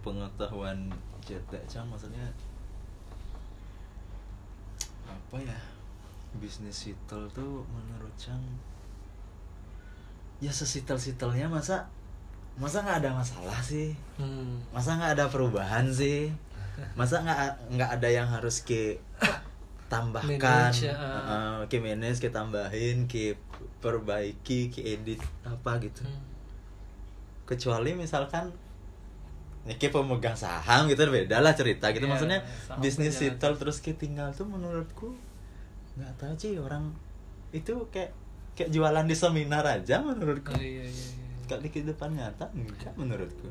sepengetahuan cetek cang maksudnya apa ya bisnis sitel tuh menurut cang ya sesitel-sitelnya masa masa nggak ada masalah sih Hmm. masa nggak ada perubahan sih masa nggak nggak ada yang harus ke tambahkan Manage. Heeh, ke manage ke tambahin ke perbaiki ke edit apa gitu Hmm. kecuali misalkan ya kayak pemegang saham gitu beda lah cerita gitu. Iya, maksudnya bisnis sitel terus kayak tinggal tuh menurutku nggak tahu sih orang itu kayak kayak jualan di seminar aja menurutku. Oh, iya, iya, iya. kalau di kehidupan nyata enggak menurutku.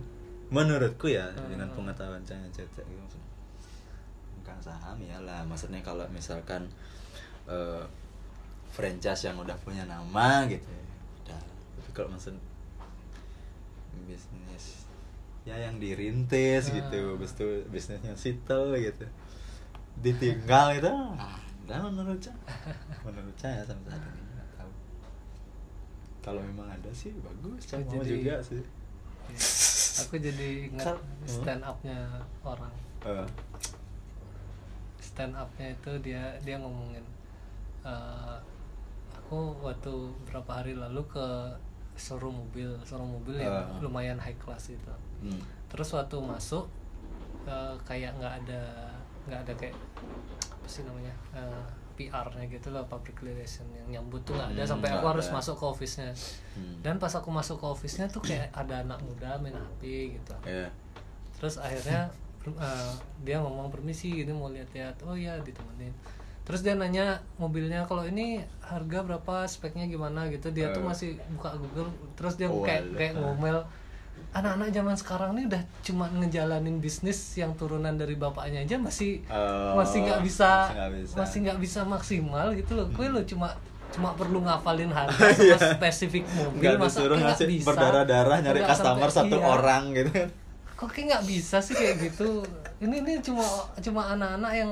Menurutku ya Hmm. dengan pengetahuan saya cetek gitu maksudnya. Bukan saham ya lah. Maksudnya kalau misalkan eh, franchise yang udah punya nama gitu ya udah. Tapi kalau maksud bisnis ya yang dirintis Hmm. gitu habis itu bisnisnya sitel gitu. Ditinggal itu ada menurut saya menurut saya sampai saat ini nggak tahu. Kalau memang ada sih bagus. Saya mau jadi- juga sih. Iya. Aku jadi ingat stand up-nya orang. Eh, Stand up-nya itu dia dia ngomongin eh, aku waktu berapa hari lalu ke showroom mobil, showroom mobil yang Ah. lumayan high class itu. hmm. Terus waktu masuk eh, kayak nggak ada nggak ada kayak apa sih namanya eh, PR-nya gitu loh public relation yang nyambut tuh nggak ada Hmm, sampai aku nggak harus ada. masuk ke office-nya. Hmm. Dan pas aku masuk ke office-nya tuh kayak ada anak muda main HP gitu. ya Terus akhirnya eh, dia ngomong permisi ini mau lihat-lihat. Oh iya ditemenin. Terus dia nanya mobilnya kalau ini harga berapa, speknya gimana gitu. Dia tuh Eh. masih buka Google. Terus dia Oh, kayak kayak ngomel anak-anak zaman sekarang nih udah cuma ngejalanin bisnis yang turunan dari bapaknya aja masih Oh, masih nggak bisa masih nggak bisa. masih nggak bisa maksimal gitu loh. Kue lo cuma cuma perlu ngafalin harga Iya. sama spesifik mobil nggak masa nggak bisa berdarah-darah nyari customer sampai- satu iya. orang gitu kan kok kayak nggak bisa sih kayak gitu ini ini cuma cuma anak-anak yang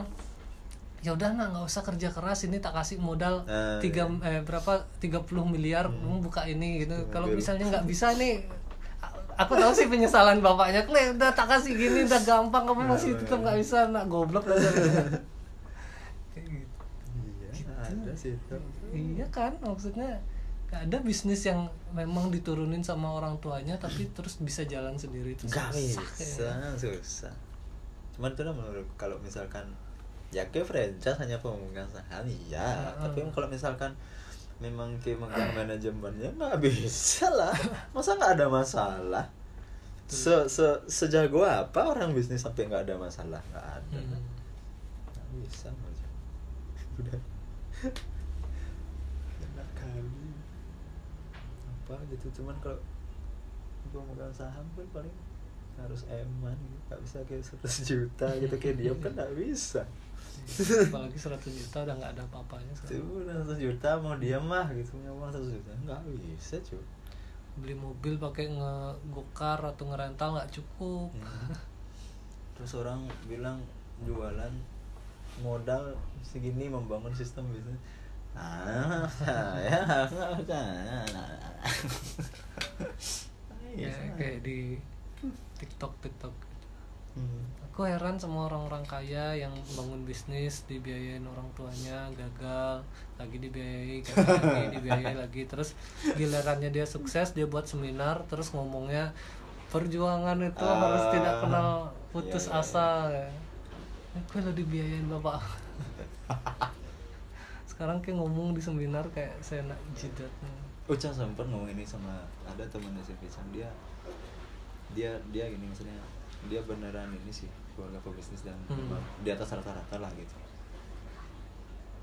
ya udah nah nggak usah kerja keras ini tak kasih modal Eh, tiga eh, berapa? 30 miliar kamu buka ini gitu. Kalau misalnya nggak bisa nih aku tahu sih penyesalan bapaknya. Kle udah tak kasih gini udah gampang kamu masih tetap nggak bisa nak goblok kayak gitu. Iya ada sih itu. Iya kan maksudnya ada bisnis yang memang diturunin sama orang tuanya tapi terus bisa jalan sendiri itu susah bisa kayaknya. susah. Cuman itu lah menurut kalau misalkan ya ke franchise hanya pemegang saham iya. Heeh. tapi kalau misalkan memang ke megang manajemennya nggak bisa lah. Masa nggak ada masalah? Se, se sejago apa orang bisnis sampai nggak ada masalah? Nggak ada. Hmm. nggak bisa udah. Enak kali. Apa gitu cuman kalau pemegang saham pun paling harus eman gitu. nggak bisa kayak 100 juta gitu kayak dia kan nggak bisa. Apalagi 100 juta udah nggak ada apa-apanya sekarang. 100 juta mau dia mah gitu punya uang 100 juta nggak bisa cuy. Beli mobil pakai ngegokar atau ngerental nggak cukup. Terus orang bilang jualan modal segini membangun sistem bisnis. Ah percaya ya, kayak di TikTok TikTok. Hmm. aku heran sama orang-orang kaya yang bangun bisnis dibiayain orang tuanya gagal lagi dibiayai gagal lagi dibiayai lagi. Terus gilirannya dia sukses dia buat seminar terus ngomongnya perjuangan itu Ah, harus tidak kenal putus iya, iya, asa. Aku lo dibiayain bapak? Sekarang kayak ngomong di seminar kayak saya nak jidat Uca sempat ngomong ini sama ada temen SMP Cang dia dia dia gini maksudnya dia beneran ini sih keluarga pebisnis dan Hmm. di atas rata-rata lah gitu.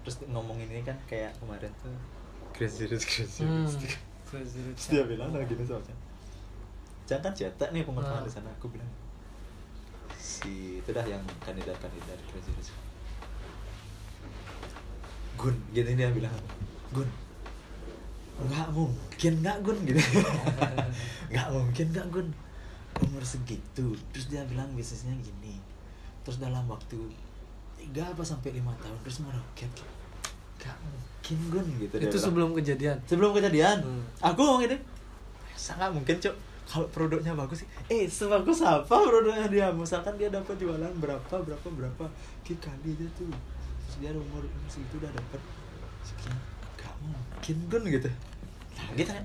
Terus ngomongin ini kan kayak kemarin tuh crazy rich crazy rich Crazy Rich terus dia bilang lah gini sama Cang Cang kan cetak nih pengetahuan Ah. di sana aku bilang. Si itu dah yang kandidat-kandidat crazy rich Gun gini dia bilang. Gun. Nggak mungkin nggak Gun gitu. Nggak mungkin nggak Gun umur segitu terus dia bilang bisnisnya gini. Terus dalam waktu tiga apa sampai lima tahun terus meroket. Nggak mungkin Gun gitu itu bilang. sebelum kejadian? Sebelum kejadian. Hmm. aku ngomong ini sangat mungkin cok. Kalau produknya bagus sih. Eh sebagus apa produknya dia? Misalkan dia dapat jualan berapa berapa berapa kali dia tuh. Terus dia umur umur segitu udah dapat sekian. Gak mungkin gun gitu. Nah gitu kan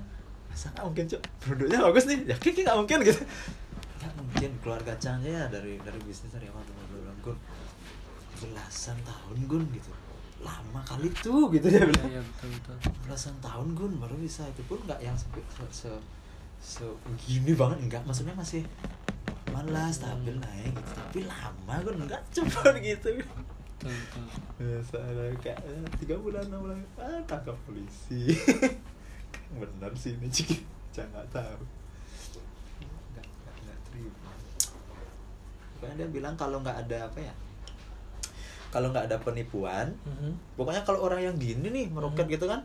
masa gak mungkin cok produknya bagus nih. Yakin Ki gak mungkin gitu. Gak mungkin. Keluar kacangnya ya dari dari bisnis dari awal dulu dulu gun belasan tahun gun gitu. Lama kali tuh gitu dia bilang. Iya, iya, betul betul. Belasan tahun gun baru bisa. Itu pun nggak yang se, se, se gini banget enggak maksudnya masih malas stabil naik gitu. Tapi lama gun enggak cepat gitu. Betul ya, saya kayak eh, tiga bulan enam bulan. Ah tangkap polisi benar sih ini cik. Jangan nggak tahu. Nggak terima. Pokoknya dia bilang kalau nggak ada apa ya? Kalau nggak ada penipuan Mhm, pokoknya kalau orang yang gini nih meroket Mhm. gitu kan?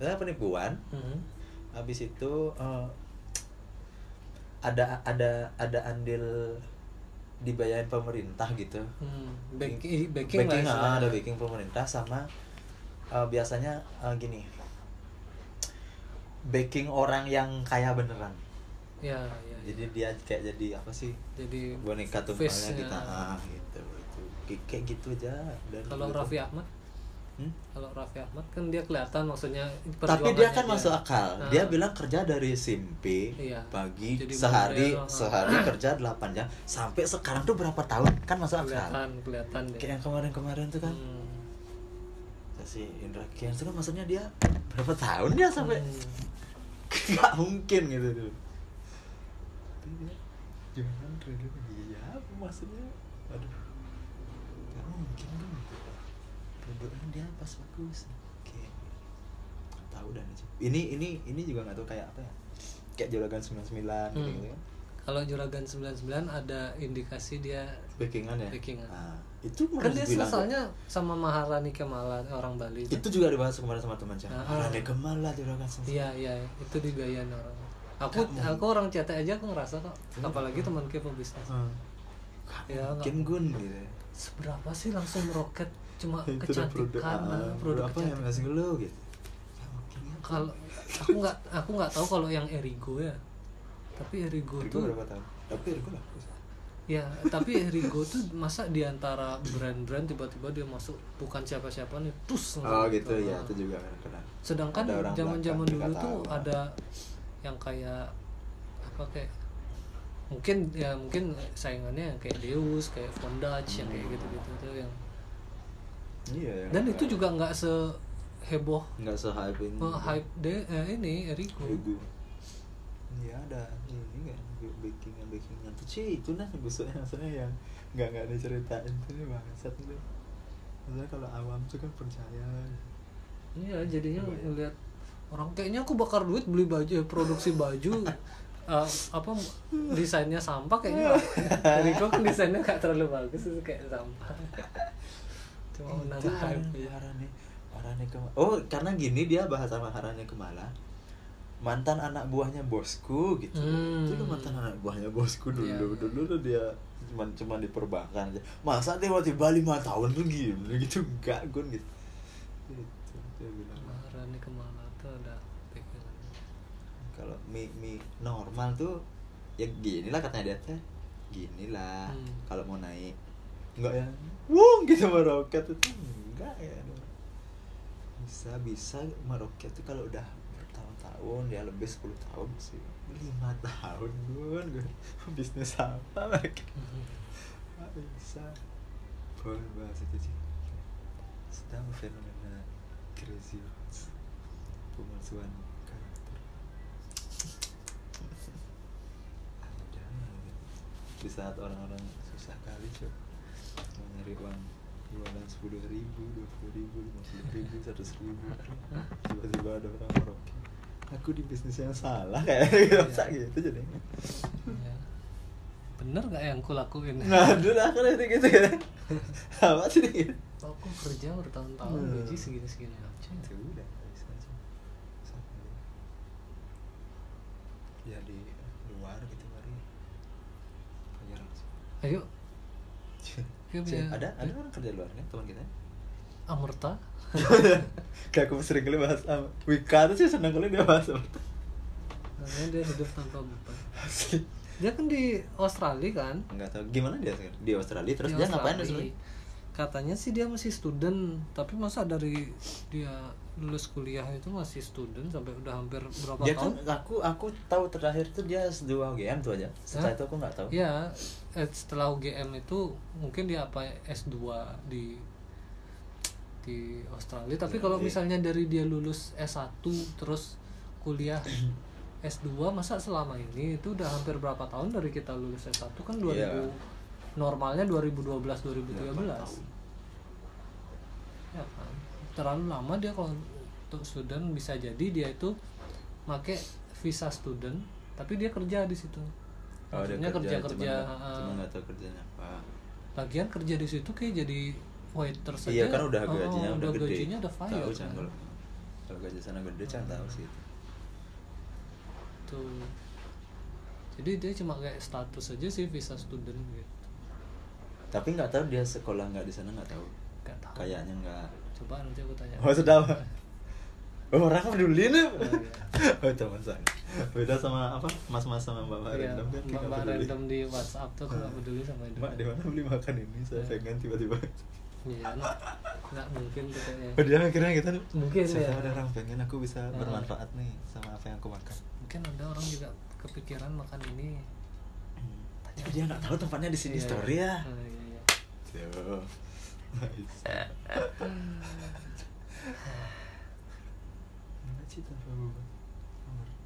Ya penipuan mhm. habis itu eh, ada ada ada andil dibayarin pemerintah gitu. Hmm, backing, backing, backing lah ah, ada backing pemerintah sama eh, biasanya eh, gini backing orang yang kaya beneran. Ya ya jadi dia kayak jadi apa sih? Jadi boneka tunggalnya kita ah gitu. Gitu Kayak- gitu aja. Dan kalau gitu. Raffi Ahmad? Hmm? kalau Raffi Ahmad kan dia kelihatan maksudnya tapi dia kan masuk akal. Nah, dia bilang kerja dari SMP Iya. pagi Jadi sehari model, ah. sehari kerja 8 jam. Sampai sekarang tuh berapa tahun kan masuk akal? Kelihatan kelihatan deh kayak yang kemarin-kemarin tuh kan. Hmm. si Indra Kian itu kan maksudnya dia berapa tahun ya sampai Hmm. Nggak mungkin gitu tuh Tapi dia jualan trailer iya apa maksudnya? Aduh. Nggak mungkin kan produknya dia pas bagus. Oke. Tahu dan ini ini ini juga nggak tahu kayak apa ya? Kayak juragan 99 gitu, Hmm. gitu kan? Kalau Juragan 99 ada indikasi dia backingan ya? Backingan. nah, itu kan dia bilang sama Maharani Kemala orang Bali itu. Juga dibahas kemarin sama teman saya Nah, Rane Kemal lah juragan 99 iya iya itu dibiayain orang. Aku mungkin. aku orang CT aja aku ngerasa kok. Hmm. apalagi teman kita pebisnis Hmm. Ya, mungkin gun gitu seberapa sih langsung meroket cuma itu udah produk, kecantikan ah, produk apa yang kecantikan. ngasih lu gitu? Ya. kalau aku nggak aku nggak tahu kalau yang Erigo ya. Tapi Erigo Erigo tuh berapa tahun? Tapi Erigo lah ya tapi Erigo tuh masa di antara brand-brand tiba-tiba dia masuk bukan siapa-siapa nih tus oh langsung gitu. Ya Nah. itu juga kadang-kadang sedangkan zaman-zaman dulu tuh tahu. ada yang kayak apa kayak mungkin ya mungkin saingannya yang kayak Deus kayak Fondage yang kayak Hmm. gitu-gitu tuh yang iya ya dan itu juga nggak seheboh nggak se hype ini. Oh, hype de eh, ini Erigo Erigo iya ada ini kan bakingan tuh sih itu nah busuknya maksudnya yang nggak nggak diceritain tuh nih bangsat tuh maksudnya kalau awam tuh kan percaya. Iya jadinya Iya. ngeliat orang kayaknya aku bakar duit beli baju eh, produksi baju eh, apa desainnya sampah kayaknya. Erigo kan desainnya nggak terlalu bagus itu kayak sampah. Cuma itu hype ya. Harane Harane Kemala. Oh karena gini dia bahas sama Harane Kemala mantan anak buahnya bosku gitu. Hmm. itu mantan anak buahnya bosku dulu. Iya. dulu tuh dia cuma cuma di perbankan aja. Masa tiba-tiba lima tahun tuh gitu? Enggak gun gitu itu dia bilang. Maharani ke mana tuh ada kalau mie mie normal tuh ya gini lah katanya dia teh. Gini lah Hmm. kalau mau naik. Enggak ya? Wung gitu meroket itu enggak ya bisa bisa meroket tuh kalau udah bertahun-tahun ya lebih 10 tahun sih. Lima tahun gun bisnis apa lagi? Nggak bisa. Boleh bahas itu sih. Sedang fenomena crazy pemalsuan karakter. Ada di saat orang-orang susah kali coba mau nyari uang jualan sepuluh ribu dua puluh ribu lima puluh ribu seratus ribu. Tiba-tiba ada orang merokok aku di bisnis yang salah kayak gitu. Iya. gitu jadinya. Ya. bener gak yang aku lakuin? Ngadu lah kan itu gitu kan apa sih? Gitu aku kerja bertahun-tahun Hmm. gaji segini-segini aja. Itu udah bisa aja. Ya di luar gitu mari ayo. Iya, iya. ada ada orang kerja luar kan teman kita Amerta kayak aku sering kali bahas sama Wika tuh sih seneng kali dia bahas Amerta Katanya dia hidup tanpa beban dia kan di Australia kan? Nggak tahu gimana dia sekarang? di Australia terus Di dia ngapain di Australia. Australia katanya sih dia masih student tapi masa dari dia lulus kuliah itu masih student sampai udah hampir berapa dia kan tahun? aku aku tahu terakhir tuh dia S2 UGM tuh aja. Setelah Hah? itu aku nggak tahu. Ya setelah UGM itu mungkin dia apa S2 di di Australia. Tapi kalau iya. misalnya dari dia lulus S1 terus kuliah S2 masa selama ini itu udah hampir berapa tahun dari kita lulus S1 kan 2000 Iya. normalnya 2012 2013 Berapa tahun? ya kan? Terlalu lama dia kalau untuk student bisa jadi dia itu make visa student tapi dia kerja di situ. Oh, dia Maksudnya kerja cuman kerja nggak- cuma nggak tahu kerjanya apa lagian kerja di situ kayak jadi waiter saja iya kan udah oh, gajinya udah, gede. gajinya udah fire tahu kan. Kalau kalau gaji sana gede Chan tahu sih itu. Tuh. jadi dia cuma kayak status aja sih visa student gitu. Tapi nggak tahu dia sekolah nggak di sana nggak tahu. Gak tahu. Kayaknya nggak. Coba nanti aku tanya. Oh sudah oh, orang peduli nih. Oh, iya. oh teman saya beda sama apa? Mas-mas sama mbak-mbak Iya, random kan nggak mbak random di WhatsApp tuh nggak peduli sama itu Mbak di mana beli makan ini? Saya Iya. pengen tiba-tiba iya nggak nggak mungkin tuh kayaknya oh, dia akhirnya kita Mungkin, siapa ya. ada orang pengen aku bisa Hmm. bermanfaat nih sama apa yang aku makan mungkin ada orang juga kepikiran makan ini tapi dia nggak tahu tempatnya di sini Iya. story ya Oh, iya, iya. Beban?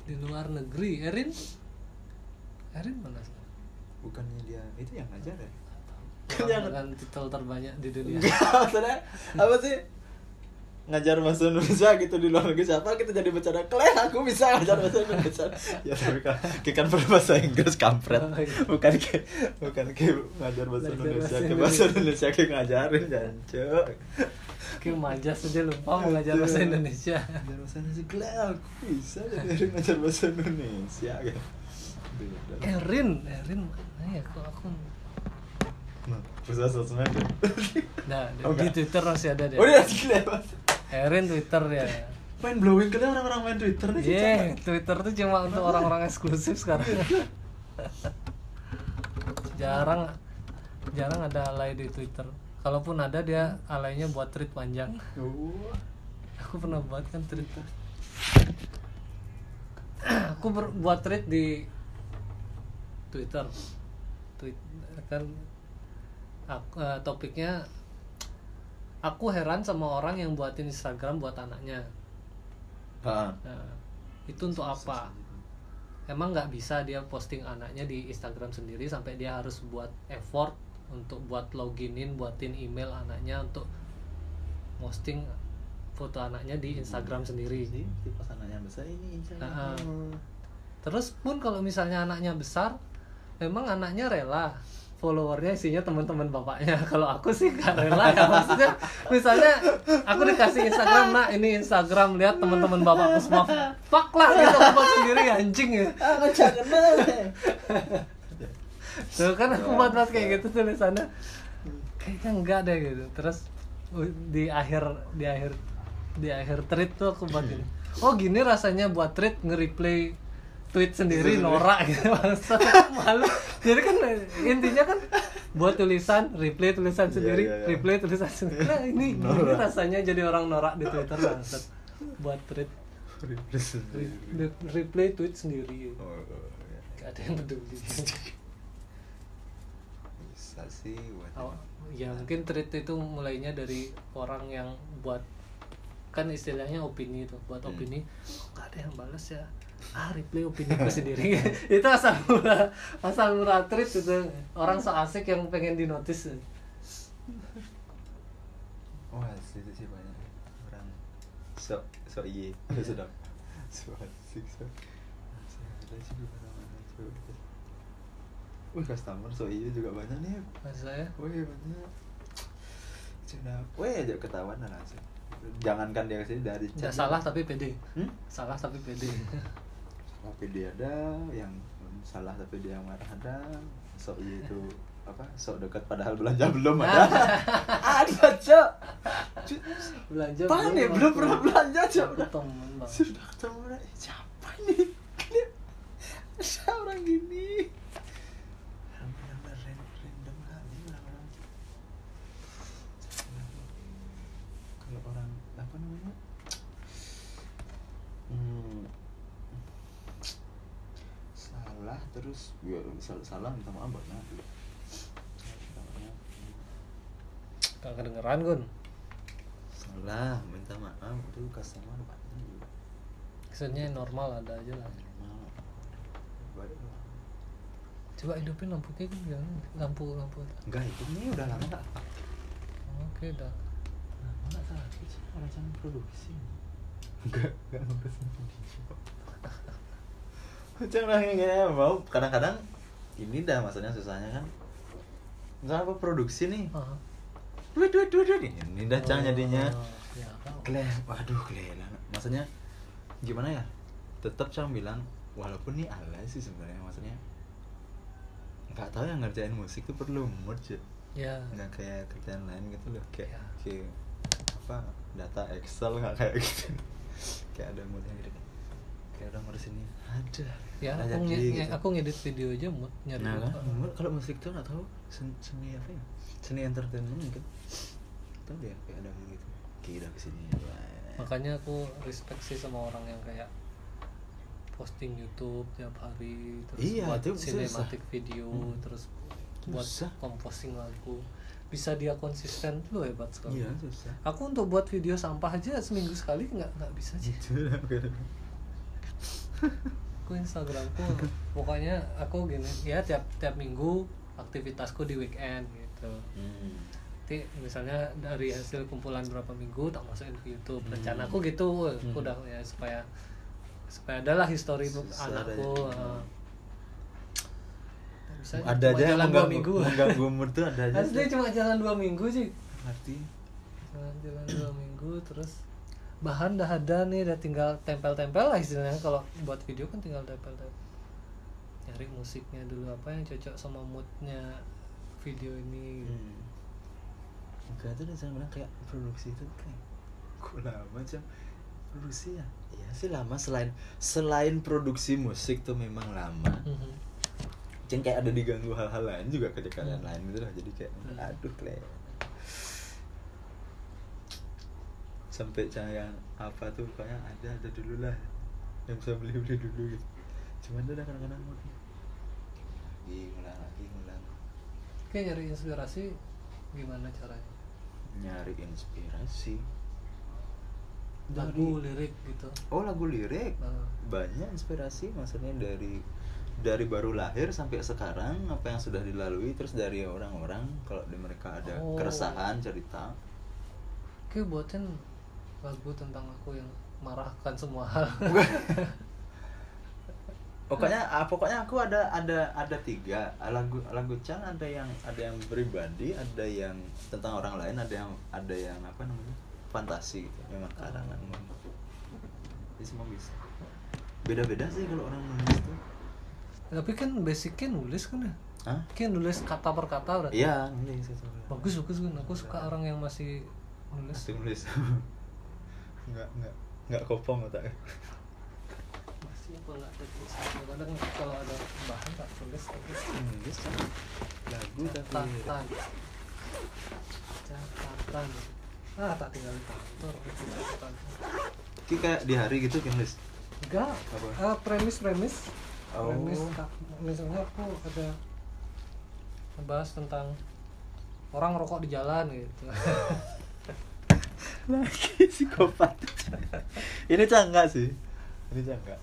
di luar negeri Erin Erin mana sekarang? Bukannya dia itu yang ngajar ya? Dengan titel terbanyak di dunia. Maksudnya apa sih? Ngajar bahasa Indonesia gitu di luar negeri siapa kita jadi bercanda kalian aku bisa ngajar bahasa Indonesia. Ya tapi kan kita kan berbahasa Inggris kampret. Oh, iya. bukan ke bukan ke ngajar bahasa Indonesia. ke bahasa Indonesia. Ke ngajarin jancuk. Kayak majas aja lupa mengajar bahasa Indonesia. Ngajar bahasa Indonesia kalian aku bisa jadi ngajar bahasa Indonesia gitu. Erin Erin mana ya? Kok aku Nah, perusahaan sosmed nah Oh, di. Twitter masih ada deh Oh iya sih lewat. Erin Twitter ya Main blowing kalian orang-orang main Twitter nih. Iya. Twitter tuh cuma untuk orang-orang eksklusif sekarang. jarang jarang ada alay di Twitter. Kalaupun ada dia alaynya buat tweet panjang. Oh. Aku pernah buat kan tweet. aku buat tweet di Twitter. Tweet kan aku, eh, topiknya aku heran sama orang yang buatin Instagram buat anaknya. Ah. Nah, itu untuk apa? Emang nggak bisa dia posting anaknya di Instagram sendiri sampai dia harus buat effort untuk buat loginin, buatin email anaknya untuk posting foto anaknya di Instagram sendiri. Jadi si pas anaknya besar ini Instagram. Terus pun kalau misalnya anaknya besar, memang anaknya rela followernya isinya teman-teman bapaknya. Kalau aku sih gak rela ya maksudnya. Misalnya aku dikasih Instagram, nah ini Instagram lihat teman-teman bapakku semua. Fuck lah gitu aku buat sendiri anjing ya. Aku jangan kenal. Tuh kan aku buat buat kayak gitu tulisannya. Kayaknya enggak deh gitu. Terus di akhir di akhir di akhir tweet tuh aku buat gini. Oh gini rasanya buat tweet nge-replay tweet sendiri norak gitu malu. Jadi kan intinya kan buat tulisan, replay tulisan Iya, sendiri, iya, iya. replay tulisan sendiri. Nah, ini, ini rasanya jadi orang norak di Twitter bangsat. Buat tweet re- replay tweet sendiri. Oh, ya. Gak ada yang peduli. Bisa sih buat. Oh, ya mungkin tweet itu mulainya dari orang yang buat kan istilahnya opini itu buat Hmm. opini nggak ada yang balas ya ah reply opini gue sendiri itu asal mula asal mula tweet itu orang so asik yang pengen di notice Wah, itu sih banyak orang sok sok iye Iya. sudah sok asik Masih ada sih di mana-mana tuh. Wih, customer sok iye juga banyak nih. maksud saya Wih, banyak. Sudah, wih aja ketahuan lah langsung. Jangankan dia ke sini dari nggak chat. salah tapi pede Hmm? salah tapi pede tapi dia ada yang salah tapi dia yang marah ada. Sok iya itu apa sok dekat padahal belanja belum ada. Ada cok. Belanja Apaan nih? Belum pernah belanja, Cok. Aku temen bang sudah ketemu eh, siapa ini terus ya sal- salah minta maaf banyak gak kedengeran gun salah minta maaf tuh customer banyak maksudnya normal ada aja lah. Lah. coba hidupin lampu kayak gimana lampu lampu enggak itu nih udah lama nggak oke dah lama nggak salah orang jangan produksi. Enggak enggak ngurusin video jangan yang kayak mau kadang-kadang ini dah maksudnya susahnya kan. Misalnya apa produksi nih. Ah. duit duit duit duit. Ini dah cang jadinya. Oh, ya tahu. Kle, waduh kelelan. Maksudnya gimana ya? Tetap cang bilang walaupun nih alay sih sebenarnya maksudnya nggak tahu yang ngerjain musik tuh perlu mood sih. ya Nggak kayak kerjaan lain gitu loh kayak Ya. kayak apa data Excel nggak kayak gitu. kayak ada moodnya gitu. Kayak udah ngurus ini. Ada. ya aku, nge- gitu. aku ngedit video aja mood nyari Nah kan, mood kalau musik tuh nggak tahu seni, seni apa ya? Seni entertainment mungkin. Tahu dia kayak ada gitu. Kayak udah ke sini. makanya aku respect sih sama orang yang kayak posting YouTube tiap hari terus Iya, buat cinematic video Hmm. terus buat Susah. composing lagu bisa dia konsisten tuh hebat sekali Iya susah. aku untuk buat video sampah aja seminggu sekali nggak nggak bisa sih Gitu aku Instagramku pokoknya aku gini ya tiap tiap minggu aktivitasku di weekend gitu Hmm. nanti misalnya dari hasil kumpulan berapa minggu tak masukin ke YouTube Hmm. rencana aku gitu aku Hmm. udah ya supaya supaya adalah histori anakku ada. uh. Bisa ada cuma aja yang jalan dua minggu mengganggu mood tuh ada aja. asli cuma jalan dua minggu sih Ngerti? jalan jalan dua minggu terus bahan dah ada nih udah tinggal tempel-tempel lah istilahnya kalau buat video kan tinggal tempel-tempel nyari musiknya dulu apa yang cocok sama moodnya video ini Hmm. Enggak tuh bilang kayak produksi itu kayak kok lama cam produksi ya? Iya sih lama selain selain produksi musik tuh memang lama. Mhm. Ceng kayak ada diganggu hal-hal lain juga kedekatan Hmm. lain gitu lah. Jadi kayak Hmm. aduh kle sampai cang yang apa tuh kayak ada ada dulu lah. Yang bisa beli beli dulu gitu. Cuman tuh udah kadang-kadang mood. Lagi ngulang lagi ngulang. Kayak nyari inspirasi gimana caranya? nyari inspirasi Lagu, lirik gitu. oh lagu lirik Nah, banyak inspirasi maksudnya dari dari baru lahir sampai sekarang apa yang sudah dilalui terus dari orang-orang kalau di mereka ada Oh. keresahan cerita Kayak buatin lagu tentang aku yang marahkan semua hal. pokoknya ah, pokoknya aku ada ada ada tiga lagu lagu Chan ada yang ada yang pribadi ada yang tentang orang lain ada yang ada yang apa namanya fantasi gitu memang karangan jadi semua bisa beda-beda sih kalau orang nulis tuh Tapi kan basicnya nulis kan ya. Hah? Kayak nulis kata per kata berarti. iya nulis Bagus bagus kan. Aku suka orang yang masih nulis. Pasti nulis nggak nggak nggak kopong otaknya Masih apa. Kadang kalau ada bahan tak tulis tulis. nulis Chan. lagu tapi Catatan. Catatan. Ah tak tinggal di kantor. Ki kayak di hari gitu kan nulis Enggak. Apa? Ah, premis premis. Oh. Premis. Kak, Misalnya aku ada ngebahas tentang orang rokok di jalan gitu. lagi psikopat ini cangga sih ini cangga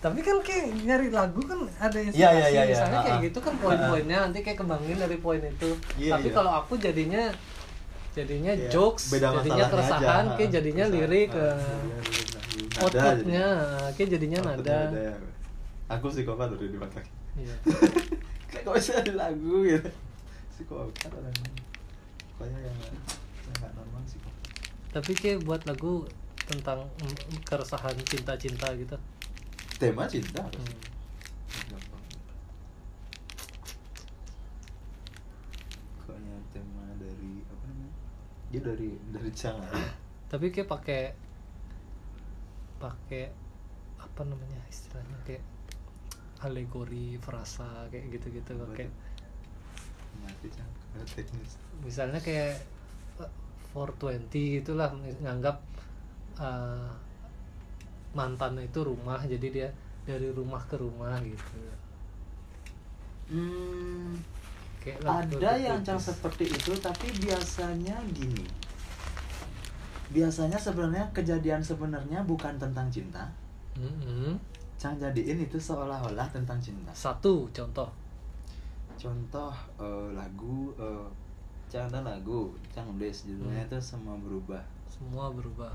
Tapi kan kayak nyari lagu kan ada inspirasi. Iya, iya, iya, iya. Misalnya kayak Ah, ah. gitu kan poin-poinnya nanti kayak kembangin dari poin itu. Iya, Tapi iya. kalau aku jadinya jadinya Iya, jokes, beda jadinya keresahan, aja. kayak jadinya Keresahan. lirik, Ah, eh, iya, lirik lagu. Nada outputnya, kayak jadinya nada. ya. aku psikopat udah di mata Iya. kayak kok bisa ada lagu gitu psikopat orang kayak yang yang nggak normal psikopat Tapi kayak buat lagu tentang keresahan cinta-cinta gitu. tema cinta Hmm. Pokoknya tema dari apa namanya dia dari dari jangan Tapi kayak pakai pakai apa namanya istilahnya kayak alegori frasa kayak gitu-gitu kayak misalnya kayak eh, 420 itulah nganggap eh, mantan itu rumah jadi dia dari rumah ke rumah gitu. Hmm, Ada yang cang seperti itu tapi biasanya gini. Biasanya sebenarnya kejadian sebenarnya bukan tentang cinta. Mm-mm. cang jadiin itu seolah-olah tentang cinta. Satu contoh. Contoh eh, lagu eh, cang ada lagu cang nulis judulnya itu semua berubah. Semua berubah.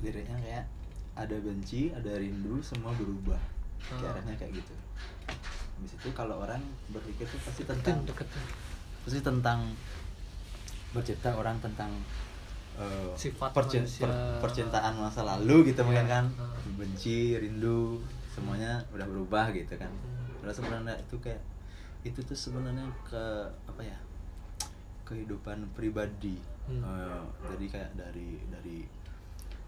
Liriknya kayak ada benci ada rindu semua berubah. Ah. arahnya kayak gitu habis itu kalau orang berpikir tuh pasti tentang pasti tentang bercerita orang tentang eh, Sifat percin- manusia. per- percintaan masa lalu gitu Iya, mungkin kan ah. benci rindu semuanya udah berubah gitu kan padahal sebenarnya itu kayak itu tuh sebenarnya ke apa ya kehidupan pribadi Hmm. Eh, jadi kayak dari dari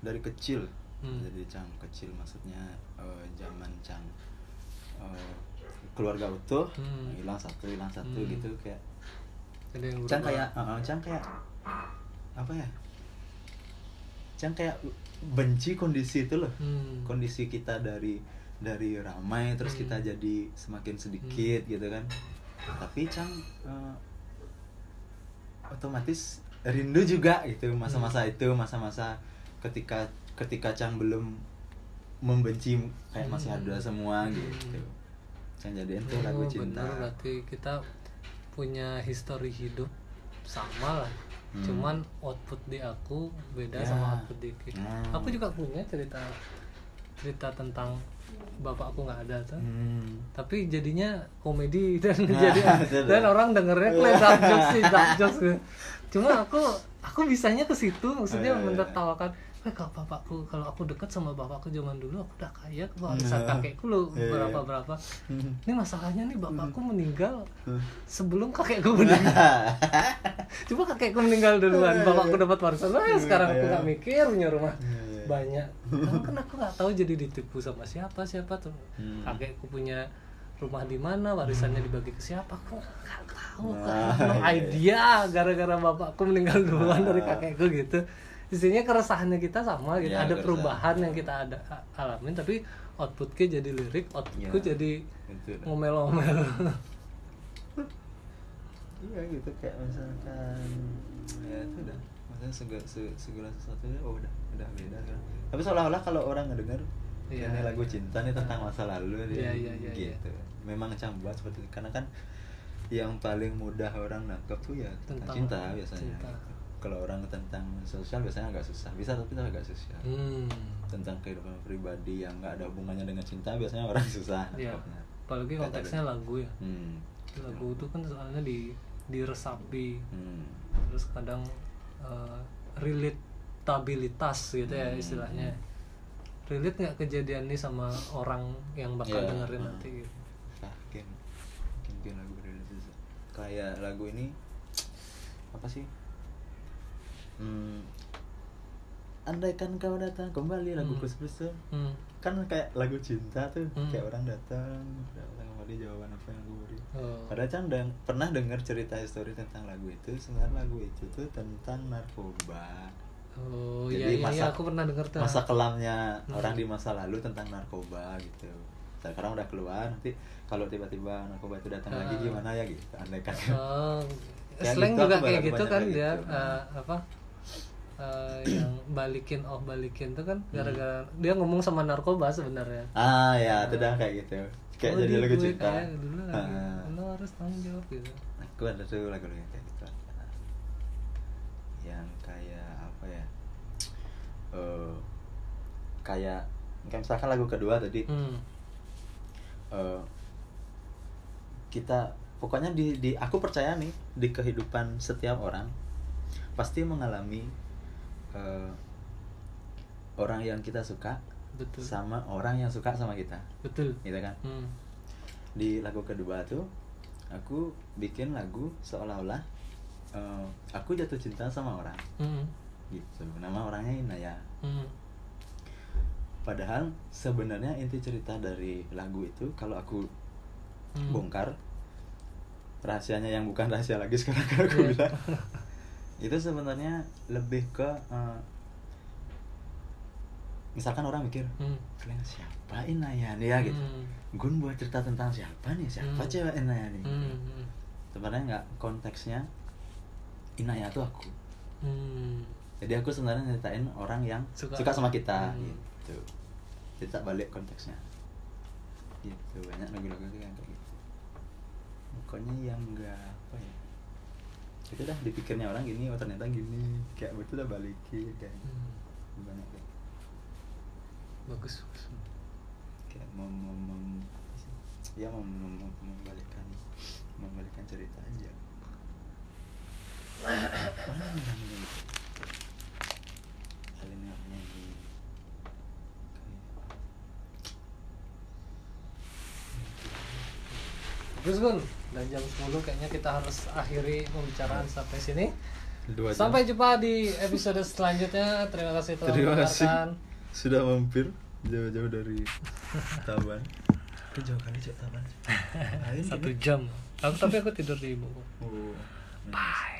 dari kecil Hmm. dari cang kecil maksudnya eh, zaman cang eh, keluarga utuh Hmm. hilang satu hilang satu Hmm. gitu kayak Cang kayak, uh, Cang kayak apa ya? Cang kayak benci kondisi itu loh. Hmm. Kondisi kita dari dari ramai terus Hmm. kita jadi semakin sedikit gitu kan. Tapi Cang uh, otomatis rindu juga gitu masa-masa Hmm. itu masa-masa ketika ketika Cang belum membenci kayak masih Hmm. ada semua gitu. Cang jadiin tuh lagu Oh, cinta. bener, berarti kita punya histori hidup sama lah Hmm. cuman output di aku beda Ya. sama output di Ki. Hmm. aku juga punya cerita cerita tentang bapakku nggak ada tuh Hmm. tapi jadinya komedi dan Nah, jadi dan orang dengernya kayak dark jokes sih dark jokes gitu. cuma aku aku bisanya ke situ maksudnya Oh, iya, iya. menertawakan eh kalau bapakku kalau aku dekat sama bapakku zaman dulu aku udah kaya aku warisan Nah. kakekku lo Iya, iya. berapa berapa Hmm. ini masalahnya nih bapakku meninggal Hmm. sebelum kakekku meninggal coba kakekku meninggal duluan bapakku dapat warisan Wah, sekarang aku Iya. nggak mikir punya rumah Iya, iya. banyak kan aku nggak tahu jadi ditipu sama siapa siapa tuh Hmm. kakekku punya rumah di mana warisannya dibagi ke siapa aku nggak tahu Nah, Aku no iya. idea gara-gara bapakku meninggal duluan Nah. dari kakekku gitu isinya keresahannya kita sama gitu Iya, ada keresahan. perubahan yang kita ada alamin tapi outputnya jadi lirik outputku Iya. jadi ngomel-ngomel Iya gitu kayak misalkan ya itu udah maksudnya segala, se- segala sesuatunya oh udah udah beda kan. Tapi seolah-olah kalau orang ngedenger Iya. ini lagu cinta nih tentang masa lalu dia Iya, iya, iya, gitu. Memang cang buat seperti itu karena kan yang paling mudah orang nangkep tuh ya tentang, Tentang cinta biasanya. cinta. gitu. Kalau orang tentang sosial biasanya agak susah. Bisa tapi itu agak susah. hmm. Tentang kehidupan pribadi yang nggak ada hubungannya dengan cinta biasanya orang susah Iya. nangkepnya. apalagi konteksnya lagu ya Hmm. lagu itu kan soalnya di diresapi Hmm. terus kadang eh, relatabilitas gitu ya Hmm. istilahnya relate nggak kejadian ini sama orang yang bakal Iya. dengerin Hmm. nanti gitu mungkin mungkin lagu religius kayak lagu ini apa sih hmm, andaikan kau datang kembali lagu Hmm. Tuh hmm. kan kayak lagu cinta tuh Hmm. kayak orang datang datang kembali jawaban apa yang gue beri Oh. padahal kan deng- pernah dengar cerita histori tentang lagu itu sebenarnya lagu itu tuh tentang narkoba oh Jadi iya iya, masa- iya aku pernah denger tuh masa kelamnya Hmm. orang di masa lalu tentang narkoba gitu sekarang udah keluar nanti kalau tiba-tiba narkoba itu datang lagi Ah. gimana ya gitu andai kan oh Kayak slang gitu, juga kayak gitu kan dia gitu. eh, apa eh, yang balikin oh balikin tuh kan gara-gara dia ngomong sama narkoba sebenarnya. Ah ya itu dah kayak gitu. Kayak Oh, jadi di lagu gue cinta kayak dulu lagi. Ah. lo harus tanggung jawab gitu. Aku ada tuh lagu yang kayak gitu yang kayak apa ya? Eh kayak kayak misalkan lagu kedua tadi. Hmm. eh, kita pokoknya di di aku percaya nih di kehidupan setiap orang pasti mengalami eh, orang yang kita suka betul sama orang yang suka sama kita betul gitu kan hmm. di lagu kedua tuh aku bikin lagu seolah-olah eh, aku jatuh cinta sama orang Hmm. gitu nama orangnya Inaya Hmm. padahal sebenarnya inti cerita dari lagu itu kalau aku Hmm. bongkar rahasianya yang bukan rahasia lagi sekarang aku Iya. bilang itu sebenarnya lebih ke eh, misalkan orang mikir Hmm. siapa Inayan ya gitu Hmm. Gun buat cerita tentang siapa nih siapa Hmm. cewek Inaya nih Hmm. hmm. sebenarnya nggak konteksnya Inaya tuh aku Hmm. jadi aku sebenarnya nyeritain orang yang Suka. suka, sama kita Hmm. gitu tak balik konteksnya gitu banyak lagu-lagu yang kayak gitu pokoknya yang enggak apa ya itu dah dipikirnya orang gini oh ternyata gini. Kayak betul udah balikin kayak Hmm. banyak deh. Bagus bagus. Kayak mem, mem, mem- ya mem, mem, mem- membalikkan membalikkan cerita aja. Mana orangnya Alin namanya di Bagus Gun, dan jam 10 kayaknya kita harus akhiri pembicaraan sampai sini. Dua jam. Sampai jumpa di episode selanjutnya. Terima kasih telah Terima kasih sudah mampir jauh-jauh dari Taban. Itu jauh kali cek. Ayo, Satu jam. Aku tapi aku tidur di ibu. Oh. Bye.